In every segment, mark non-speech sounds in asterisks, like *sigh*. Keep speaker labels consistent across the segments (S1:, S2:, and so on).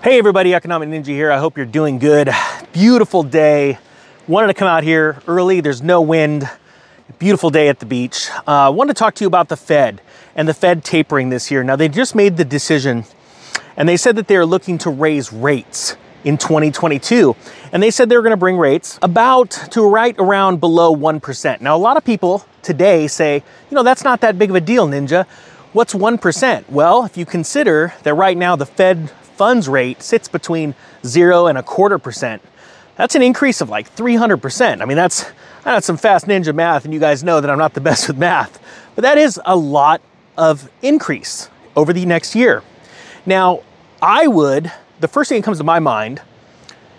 S1: Hey everybody, Economic Ninja here. I hope you're doing good. Beautiful day. Wanted to come out here early. There's no wind. Beautiful day at the beach. I uh, wanted to talk to you about the Fed and the Fed tapering this year. Now they just made the decision and they said that they're looking to raise rates in 2022. And they said they were going to bring rates about to right around below 1%. Now, a lot of people today say, you know, that's not that big of a deal, Ninja. What's 1%? Well, if you consider that right now the Fed funds rate sits between zero and a quarter percent, that's an increase of like 300%. I mean, that's, I know some fast ninja math, and you guys know that I'm not the *laughs* best with math, but that is a lot of increase over the next year. Now, I would, the first thing that comes to my mind,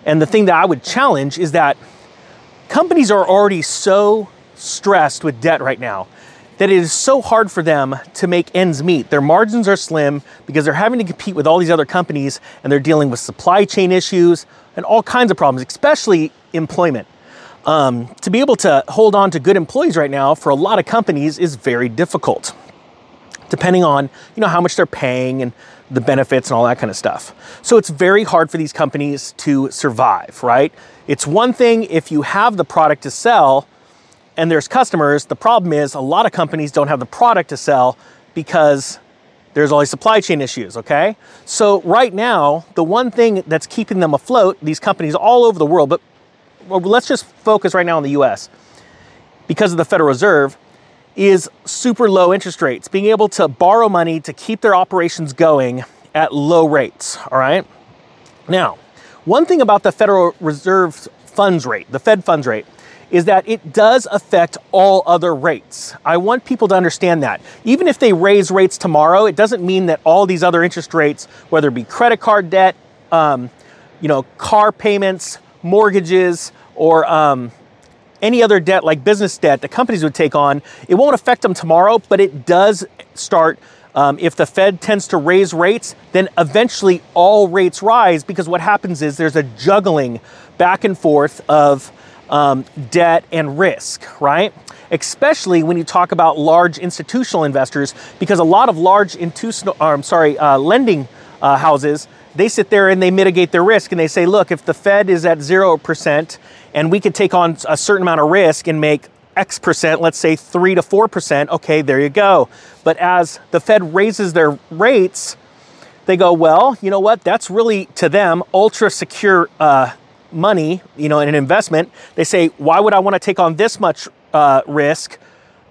S1: and the thing that I would challenge is that companies are already so stressed with debt right now that it is so hard for them to make ends meet. Their margins are slim because they're having to compete with all these other companies and they're dealing with supply chain issues and all kinds of problems, especially employment. Um, to be able to hold on to good employees right now for a lot of companies is very difficult, depending on you know how much they're paying and the benefits and all that kind of stuff. So it's very hard for these companies to survive, right? It's one thing if you have the product to sell and there's customers. The problem is a lot of companies don't have the product to sell because there's all these supply chain issues, okay? So right now, the one thing that's keeping them afloat, these companies all over the world, but let's just focus right now on the US, because of the Federal Reserve, is super low interest rates, being able to borrow money to keep their operations going at low rates, all right? Now, one thing about the Federal Reserve's funds rate, the Fed funds rate, is that it does affect all other rates. I want people to understand that. Even if they raise rates tomorrow, it doesn't mean that all these other interest rates, whether it be credit card debt, um, you know, car payments, mortgages, or um, any other debt like business debt that companies would take on, it won't affect them tomorrow, but it does start. Um, if the Fed tends to raise rates, then eventually all rates rise because what happens is there's a juggling back and forth of um, debt and risk, right? Especially when you talk about large institutional investors, because a lot of large institutional, I'm sorry, uh, lending uh, houses, they sit there and they mitigate their risk and they say, look, if the Fed is at zero percent and we could take on a certain amount of risk and make X percent, let's say three to four percent, okay, there you go. But as the Fed raises their rates, they go, well, you know what? That's really to them ultra secure uh, money, you know, in an investment, they say, why would I want to take on this much uh, risk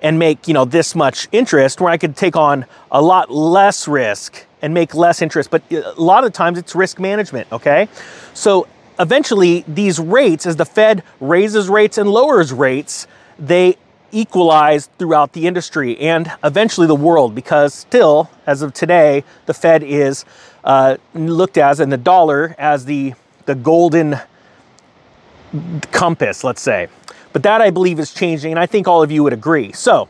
S1: and make, you know, this much interest where I could take on a lot less risk and make less interest? But uh, a lot of times it's risk management, okay? So eventually these rates, as the Fed raises rates and lowers rates, they equalize throughout the industry and eventually the world because still, as of today, the Fed is uh, looked as and the dollar as the the golden compass, let's say. But that I believe is changing, and I think all of you would agree. So,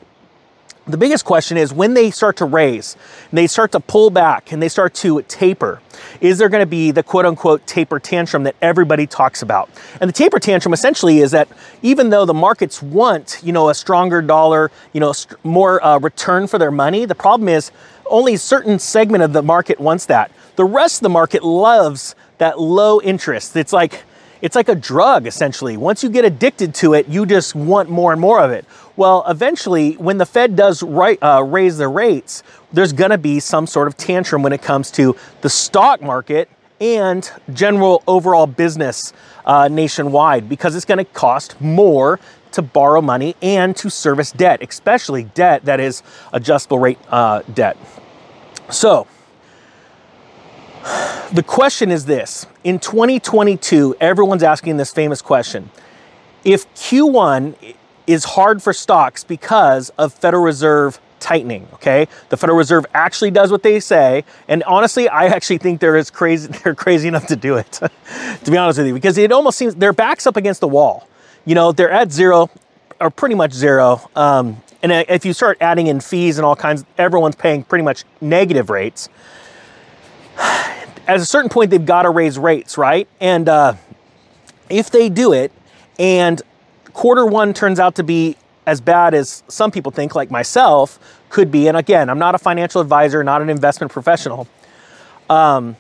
S1: the biggest question is when they start to raise, they start to pull back, and they start to taper, is there going to be the quote unquote taper tantrum that everybody talks about? And the taper tantrum essentially is that even though the markets want, you know, a stronger dollar, you know, more uh, return for their money, the problem is only a certain segment of the market wants that. The rest of the market loves that low interest. It's like it's like a drug, essentially. Once you get addicted to it, you just want more and more of it. Well, eventually, when the Fed does right, uh, raise the rates, there's going to be some sort of tantrum when it comes to the stock market and general overall business uh, nationwide because it's going to cost more to borrow money and to service debt, especially debt that is adjustable rate uh, debt. So, the question is this in 2022, everyone's asking this famous question. If Q1 is hard for stocks because of Federal Reserve tightening, okay? The Federal Reserve actually does what they say, and honestly, I actually think they're as crazy *laughs* they're crazy enough to do it. *laughs* to be honest with you, because it almost seems their backs up against the wall. You know, they're at zero or pretty much zero. Um, and if you start adding in fees and all kinds, everyone's paying pretty much negative rates at a certain point, they've got to raise rates, right? And uh, if they do it, and quarter one turns out to be as bad as some people think, like myself, could be. And again, I'm not a financial advisor, not an investment professional. Um,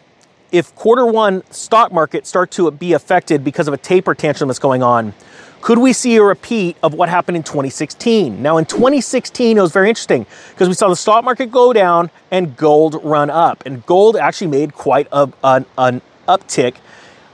S1: if quarter one stock market start to be affected because of a taper tantrum that's going on, could we see a repeat of what happened in 2016? Now, in 2016, it was very interesting because we saw the stock market go down and gold run up. And gold actually made quite a, an, an uptick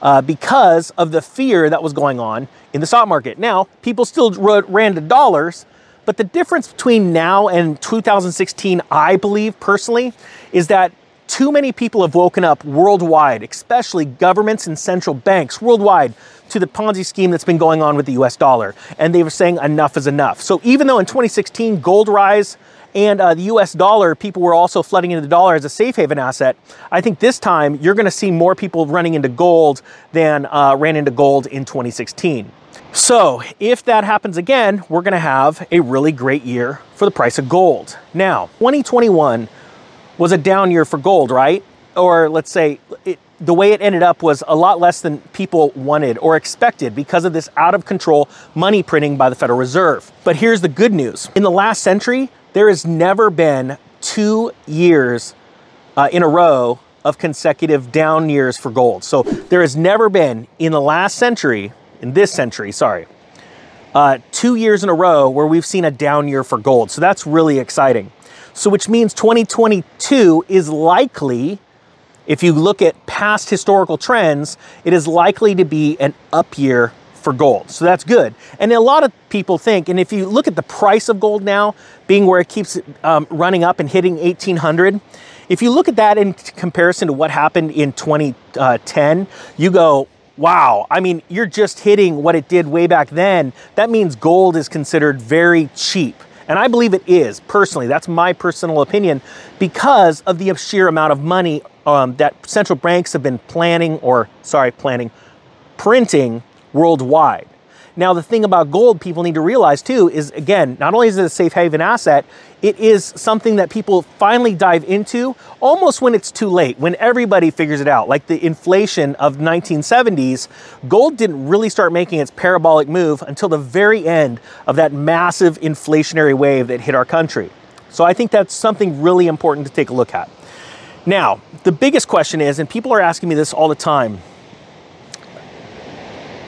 S1: uh, because of the fear that was going on in the stock market. Now, people still ran to dollars, but the difference between now and 2016, I believe personally, is that too many people have woken up worldwide, especially governments and central banks worldwide, to the Ponzi scheme that's been going on with the US dollar. And they were saying enough is enough. So even though in 2016, gold rise and uh, the US dollar, people were also flooding into the dollar as a safe haven asset, I think this time you're going to see more people running into gold than uh, ran into gold in 2016. So if that happens again, we're going to have a really great year for the price of gold. Now, 2021 was a down year for gold, right? Or let's say it, the way it ended up was a lot less than people wanted or expected because of this out of control money printing by the Federal Reserve. But here's the good news in the last century, there has never been two years uh, in a row of consecutive down years for gold. So there has never been in the last century, in this century, sorry, uh, two years in a row where we've seen a down year for gold. So that's really exciting. So, which means 2022 is likely, if you look at past historical trends, it is likely to be an up year for gold. So that's good. And a lot of people think, and if you look at the price of gold now, being where it keeps um, running up and hitting 1800, if you look at that in comparison to what happened in 2010, you go, wow, I mean, you're just hitting what it did way back then. That means gold is considered very cheap. And I believe it is, personally. That's my personal opinion because of the sheer amount of money um, that central banks have been planning, or sorry, planning, printing worldwide. Now, the thing about gold people need to realize too is again, not only is it a safe haven asset, it is something that people finally dive into almost when it's too late, when everybody figures it out. Like the inflation of 1970s, gold didn't really start making its parabolic move until the very end of that massive inflationary wave that hit our country. So I think that's something really important to take a look at. Now, the biggest question is, and people are asking me this all the time,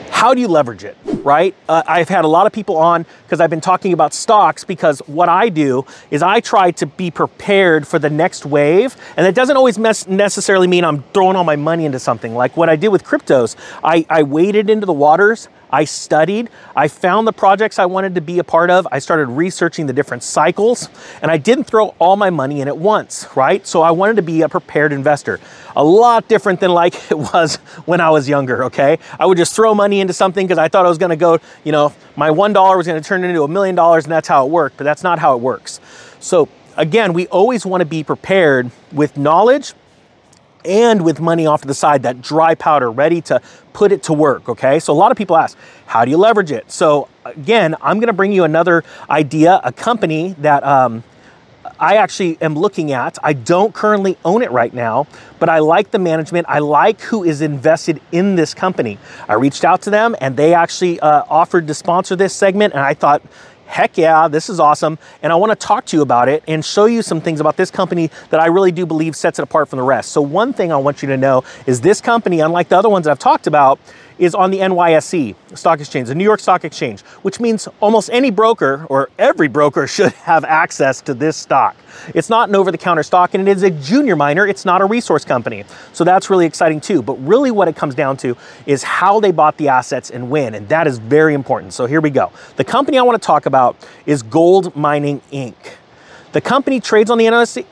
S1: how do you leverage it, right? Uh, I've had a lot of people on because I've been talking about stocks because what I do is I try to be prepared for the next wave. And that doesn't always necessarily mean I'm throwing all my money into something. Like what I did with cryptos, I, I waded into the waters I studied, I found the projects I wanted to be a part of, I started researching the different cycles, and I didn't throw all my money in at once, right? So I wanted to be a prepared investor. A lot different than like *laughs* it was when I was younger, okay? I would just throw money into something because I thought I was gonna go, you know, my $1 was gonna turn into a million dollars and that's how it worked, but that's not how it works. So again, we always wanna be prepared with knowledge and with money off to the side, that dry powder ready to put it to work, okay? So a lot of people ask, how do you leverage it? So again, I'm gonna bring you another idea, a company that um, I actually am looking at. I don't currently own it right now, but I like the management. I like who is invested in this company. I reached out to them and they actually uh, offered to sponsor this segment and I thought, heck yeah, this is awesome. And I want to talk to you about it and show you some things about this company that I really do believe sets it apart from the rest. So, one thing I want you to know is this company, unlike the other ones I've talked about, is on the NYSE stock exchange, the New York Stock Exchange, which means almost any broker or every broker *laughs* should have access to this stock. It's not an over the counter stock and it is a junior miner, it's not a resource company. So that's really exciting too. But really, what it comes down to is how they bought the assets and when, and that is very important. So here we go. The company I want to talk about is Gold Mining Inc. The company trades on the NYSE,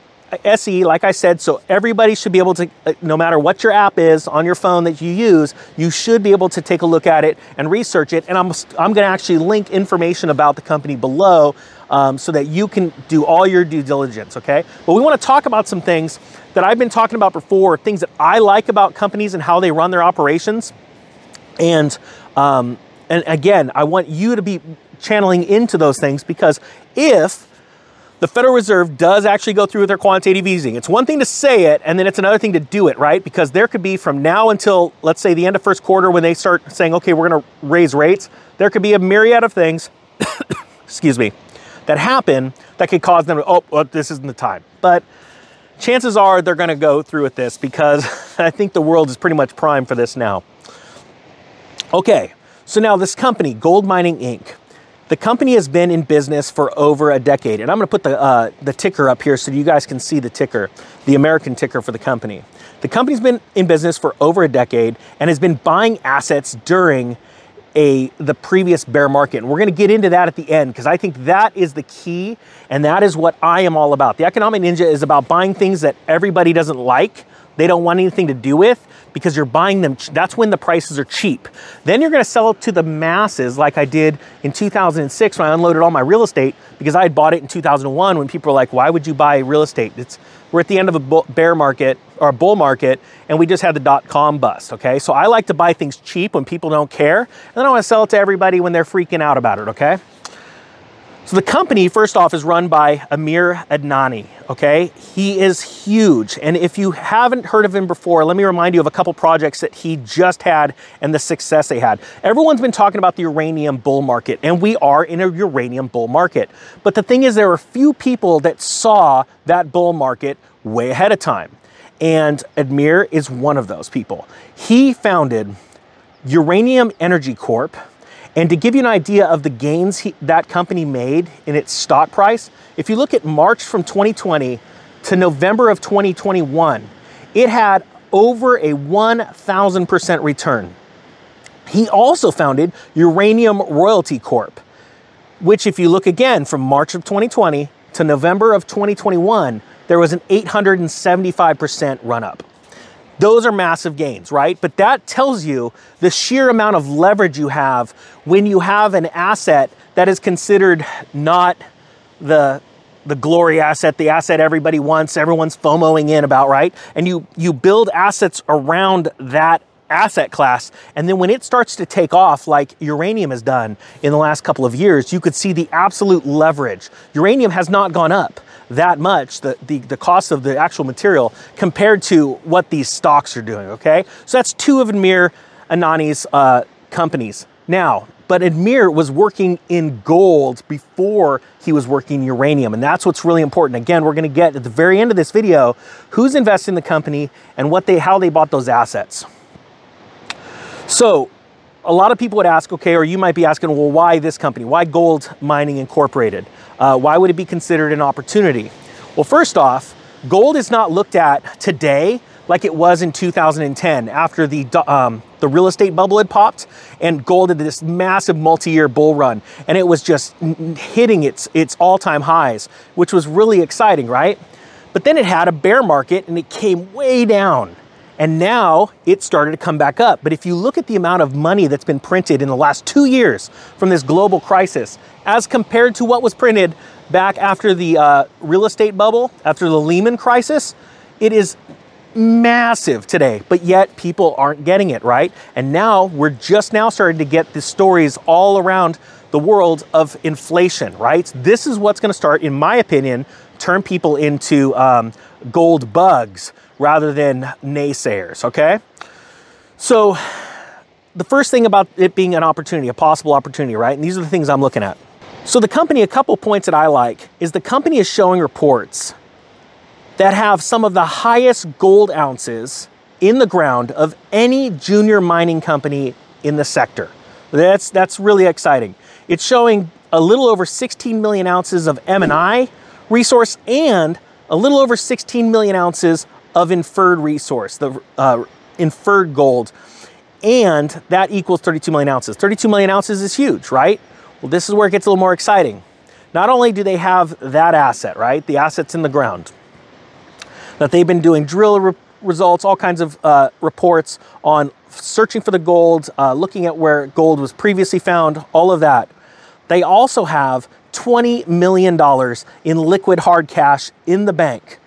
S1: SE, like I said, so everybody should be able to, uh, no matter what your app is on your phone that you use, you should be able to take a look at it and research it. And I'm, I'm going to actually link information about the company below um, so that you can do all your due diligence, okay? But we want to talk about some things that I've been talking about before, things that I like about companies and how they run their operations. And, um, and again, I want you to be channeling into those things because if the Federal Reserve does actually go through with their quantitative easing. It's one thing to say it, and then it's another thing to do it, right? Because there could be from now until, let's say, the end of first quarter when they start saying, okay, we're going to raise rates, there could be a myriad of things, *coughs* excuse me, that happen that could cause them to, oh, well, this isn't the time. But chances are they're going to go through with this because *laughs* I think the world is pretty much primed for this now. Okay, so now this company, Gold Mining Inc., the company has been in business for over a decade, and I'm going to put the uh, the ticker up here so you guys can see the ticker, the American ticker for the company. The company's been in business for over a decade and has been buying assets during a the previous bear market. And we're going to get into that at the end because I think that is the key and that is what I am all about. The economic ninja is about buying things that everybody doesn't like, they don't want anything to do with because you're buying them. That's when the prices are cheap. Then you're to sell it to the masses, like I did in 2006 when I unloaded all my real estate because I had bought it in 2001 when people were like, why would you buy real estate? It's, we're at the end of a bear market or a bull market and we just had the dot com bust, okay? So I like to buy things cheap when people don't care and then I want to sell it to everybody when they're freaking out about it, okay? So the company, first off, is run by Amir Adnani, okay? He is huge. And if you haven't heard of him before, let me remind you of a couple projects that he just had and the success they had. Everyone's been talking about the uranium bull market, and we are in a uranium bull market. But the thing is, there are few people that saw that bull market way ahead of time. And Amir is one of those people. He founded Uranium Energy Corp, and to give you an idea of the gains he, that company made in its stock price, if you look at March from 2020 to November of 2021, it had over a 1,000% return. He also founded Uranium Royalty Corp, which, if you look again from March of 2020 to November of 2021, there was an 875% run up. Those are massive gains, right? But that tells you the sheer amount of leverage you have when you have an asset that is considered not the the glory asset, the asset everybody wants, everyone's FOMOing in about, right? And you you build assets around that asset class. And then when it starts to take off, like uranium has done in the last couple of years, you could see the absolute leverage. Uranium has not gone up that much, the, the, the cost of the actual material, compared to what these stocks are doing, okay? So that's two of Amir Adnani's uh, companies. Now, but Amir was working in gold before he was working uranium. And that's what's really important. Again, we're gonna get at the very end of this video, who's invested in the company and what they, how they bought those assets. So a lot of people would ask, okay, or you might be asking, well, why this company? Why Gold Mining Incorporated? Uh, why would it be considered an opportunity? Well, first off, gold is not looked at today like it was in 2010 after the, um, the real estate bubble had popped and gold had this massive multi-year bull run and it was just hitting its, its all-time highs, which was really exciting, right? But then it had a bear market and it came way down. And now it started to come back up. But if you look at the amount of money that's been printed in the last two years from this global crisis, as compared to what was printed back after the uh, real estate bubble, after the Lehman crisis, it is massive today, but yet people aren't getting it, right? And now we're just now starting to get the stories all around the world of inflation, right? This is what's to start, in my opinion, turn people into um, gold bugs rather than naysayers, okay? So, the first thing about it being an opportunity, a possible opportunity, right? And these are the things I'm looking at. So, the company, a couple points that I like is the company is showing reports that have some of the highest gold ounces in the ground of any junior mining company in the sector. That's, that's really exciting. It's showing a little over 16 million ounces of M&I resource and a little over 16 million ounces of inferred resource, the uh, inferred gold, and that equals 32 million ounces. 32 million ounces is huge, right? Well, this is where it gets a little more exciting. Not only do they have that asset, right, the assets in the ground, that they've been doing drill re results, all kinds of uh, reports on searching for the gold, uh, looking at where gold was previously found, all of that. They also have $20 million in liquid hard cash in the bank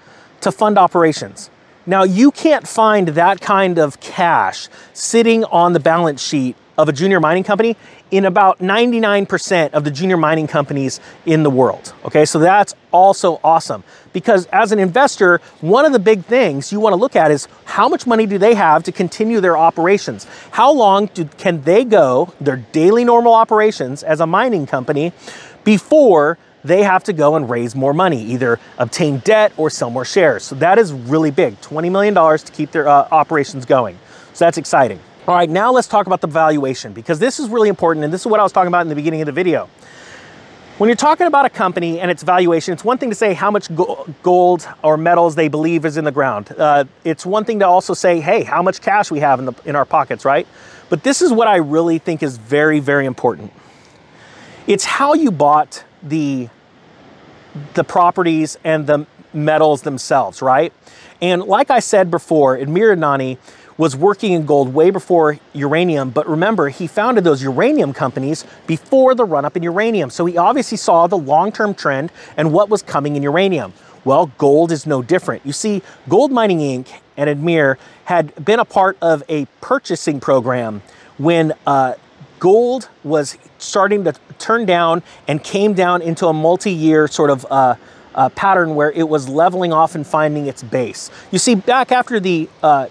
S1: to fund operations. Now, you can't find that kind of cash sitting on the balance sheet of a junior mining company in about 99% of the junior mining companies in the world. Okay, so that's also awesome because as an investor, one of the big things you want to look at is how much money do they have to continue their operations? How long do, can they go their daily normal operations as a mining company before they have to go and raise more money, either obtain debt or sell more shares. So that is really big $20 million to keep their uh, operations going. So that's exciting. All right, now let's talk about the valuation because this is really important. And this is what I was talking about in the beginning of the video. When you're talking about a company and its valuation, it's one thing to say how much gold or metals they believe is in the ground. Uh, it's one thing to also say, hey, how much cash we have in, the, in our pockets, right? But this is what I really think is very, very important. It's how you bought the, the properties and the metals themselves, right? And like I said before, Amir Adnani was working in gold way before uranium, but remember, he founded those uranium companies before the run up in uranium. So he obviously saw the long term trend and what was coming in uranium. Well, gold is no different. You see, Gold Mining Inc. and Amir had been a part of a purchasing program when uh, gold was starting to turn down and came down into a multi year sort of uh, uh, pattern where it was leveling off and finding its base. You see, back after the uh,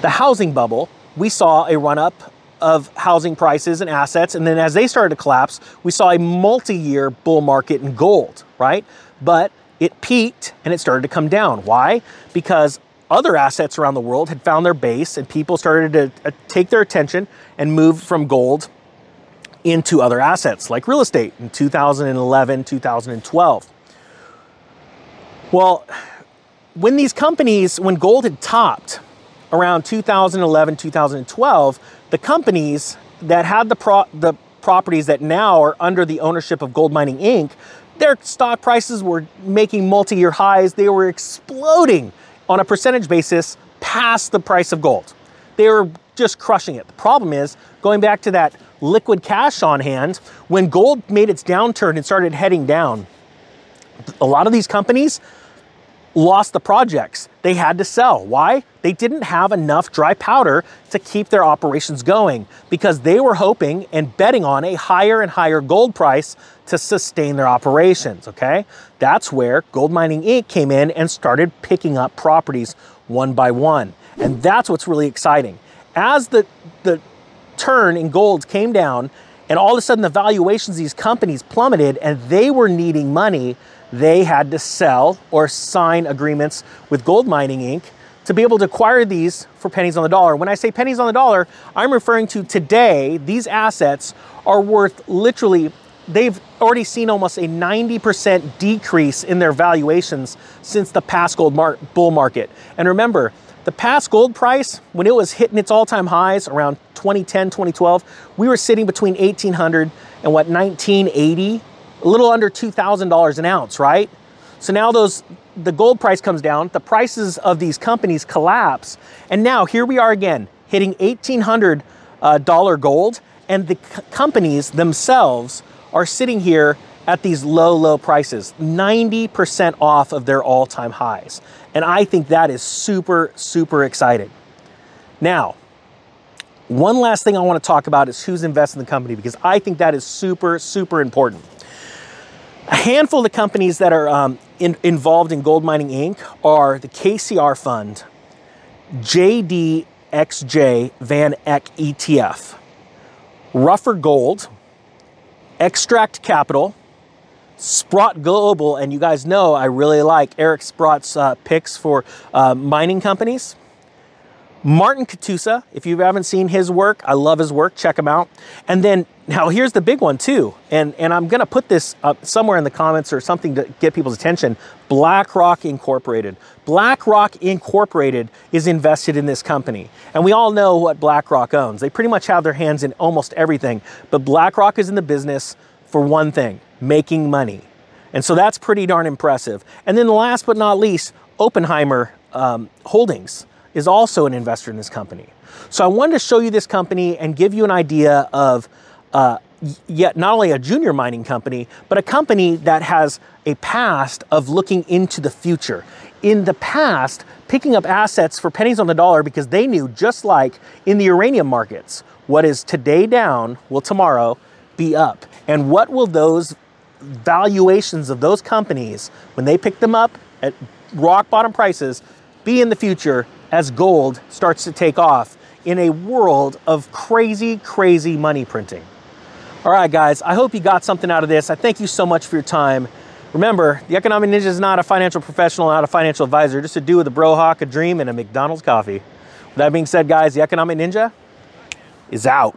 S1: the housing bubble, we saw a run up of housing prices and assets. And then as they started to collapse, we saw a multi year bull market in gold, right? But it peaked and it started to come down. Why? Because other assets around the world had found their base and people started to uh, take their attention and move from gold into other assets like real estate in 2011, 2012. Well, when these companies, when gold had topped, around 2011, 2012, the companies that had the, pro- the properties that now are under the ownership of Gold Mining Inc., their stock prices were making multi year highs. They were exploding on a percentage basis past the price of gold. They were just crushing it. The problem is, going back to that liquid cash on hand, when gold made its downturn and started heading down, a lot of these companies lost the projects. They had to sell. Why? They didn't have enough dry powder to keep their operations going because they were hoping and betting on a higher and higher gold price to sustain their operations. Okay? That's where Gold Mining Inc. came in and started picking up properties one by one. And that's what's really exciting. As the, the turn in gold came down, and all of a sudden the valuations these companies plummeted and they were needing money they had to sell or sign agreements with Gold Mining Inc. to be able to acquire these for pennies on the dollar. When I say pennies on the dollar, I'm referring to today, these assets are worth literally, they've already seen almost a 90% decrease in their valuations since the past gold mar- bull market. And remember, the past gold price, when it was hitting its all time highs around 2010, 2012, we were sitting between 1800 and what, 1980 a little under $2,000 an ounce, right? So now those the gold price comes down, the prices of these companies collapse, and now here we are again hitting $1,800 uh, gold, and the companies themselves are sitting here at these low, low prices, 90% off of their all time highs. And I think that is super, super exciting. Now, one last thing I want to talk about is who's investing in the company because I think that is super, super important. A handful of the companies that are um, in, involved in Gold Mining Inc. are the KCR Fund, GDXJ Van Eck ETF, Ruffer Gold, Extract Capital, Sprott Global, and you guys know I really like Eric Sprott's uh, picks for uh, mining companies. Marin Katusa, if you haven't seen his work, I love his work, check him out. And then now here's the big one too, and, and I'm gonna put this up somewhere in the comments or something to get people's attention. BlackRock Incorporated. BlackRock Incorporated is invested in this company. And we all know what BlackRock owns. They pretty much have their hands in almost everything. But BlackRock is in the business for one thing, making money. And so that's pretty darn impressive. And then last but not least, Oppenheimer um, Holdings is also an investor in this company. So I wanted to show you this company and give you an idea of uh, yet not only a junior mining company, but a company that has a past of looking into the future. In the past, picking up assets for pennies on the dollar because they knew, just like in the uranium markets, what is today down will tomorrow be up. And what will those valuations of those companies, when they pick them up at rock bottom prices, be in the future as gold starts to take off in a world of crazy, crazy money printing. All right, guys, I hope you got something out of this. I thank you so much for your time. Remember, the Economic Ninja is not a financial professional, not a financial advisor, just a dude with a brohawk, a dream, and a McDonald's coffee. With that being said, guys, the Economic Ninja is out.